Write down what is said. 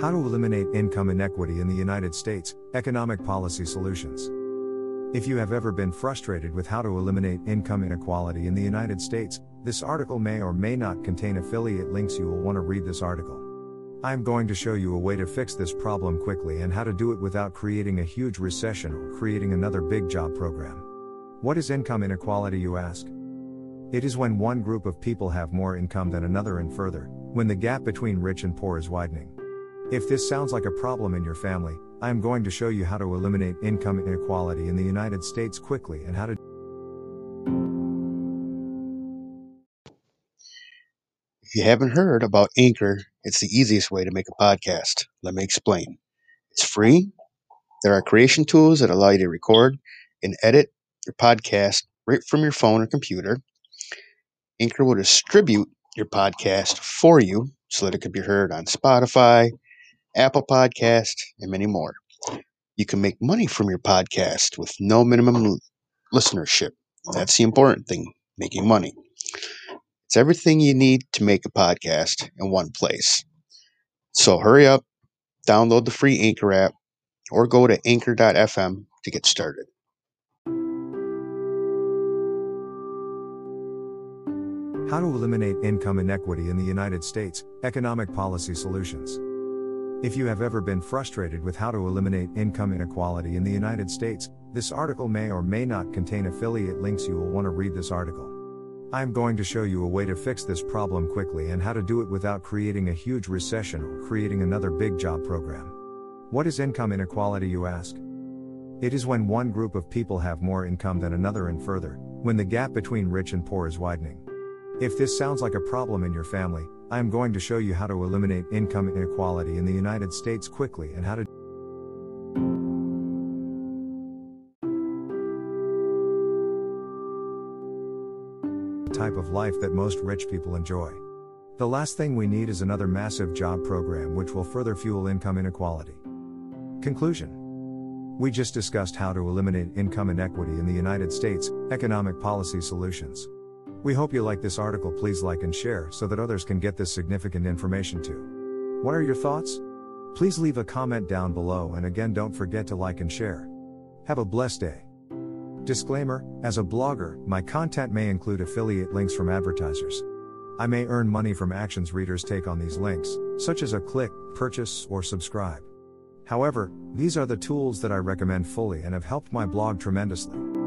How to Eliminate Income Inequity in the United States Economic Policy Solutions. If you have ever been frustrated with how to eliminate income inequality in the United States, this article may or may not contain affiliate links. You will want to read this article. I am going to show you a way to fix this problem quickly and how to do it without creating a huge recession or creating another big job program. What is income inequality, you ask? It is when one group of people have more income than another and further, when the gap between rich and poor is widening. If this sounds like a problem in your family, I am going to show you how to eliminate income inequality in the United States quickly and how to If you haven't heard about Anchor, it's the easiest way to make a podcast. Let me explain. It's free. There are creation tools that allow you to record and edit your podcast right from your phone or computer. Anchor will distribute your podcast for you so that it could be heard on Spotify, Apple Podcast, and many more. You can make money from your podcast with no minimum listenership. That's the important thing, making money. It's everything you need to make a podcast in one place. So hurry up, download the free Anchor app, or go to anchor.fm to get started. How to Eliminate Income Inequity in the United States Economic Policy Solutions. If you have ever been frustrated with how to eliminate income inequality in the United States, this article may or may not contain affiliate links. You will want to read this article. I am going to show you a way to fix this problem quickly and how to do it without creating a huge recession or creating another big job program. What is income inequality, you ask? It is when one group of people have more income than another and further, when the gap between rich and poor is widening. If this sounds like a problem in your family, I am going to show you how to eliminate income inequality in the United States quickly and how to type of life that most rich people enjoy. The last thing we need is another massive job program which will further fuel income inequality. Conclusion We just discussed how to eliminate income inequity in the United States, economic policy solutions. We hope you like this article. Please like and share so that others can get this significant information too. What are your thoughts? Please leave a comment down below and again don't forget to like and share. Have a blessed day. Disclaimer As a blogger, my content may include affiliate links from advertisers. I may earn money from actions readers take on these links, such as a click, purchase, or subscribe. However, these are the tools that I recommend fully and have helped my blog tremendously.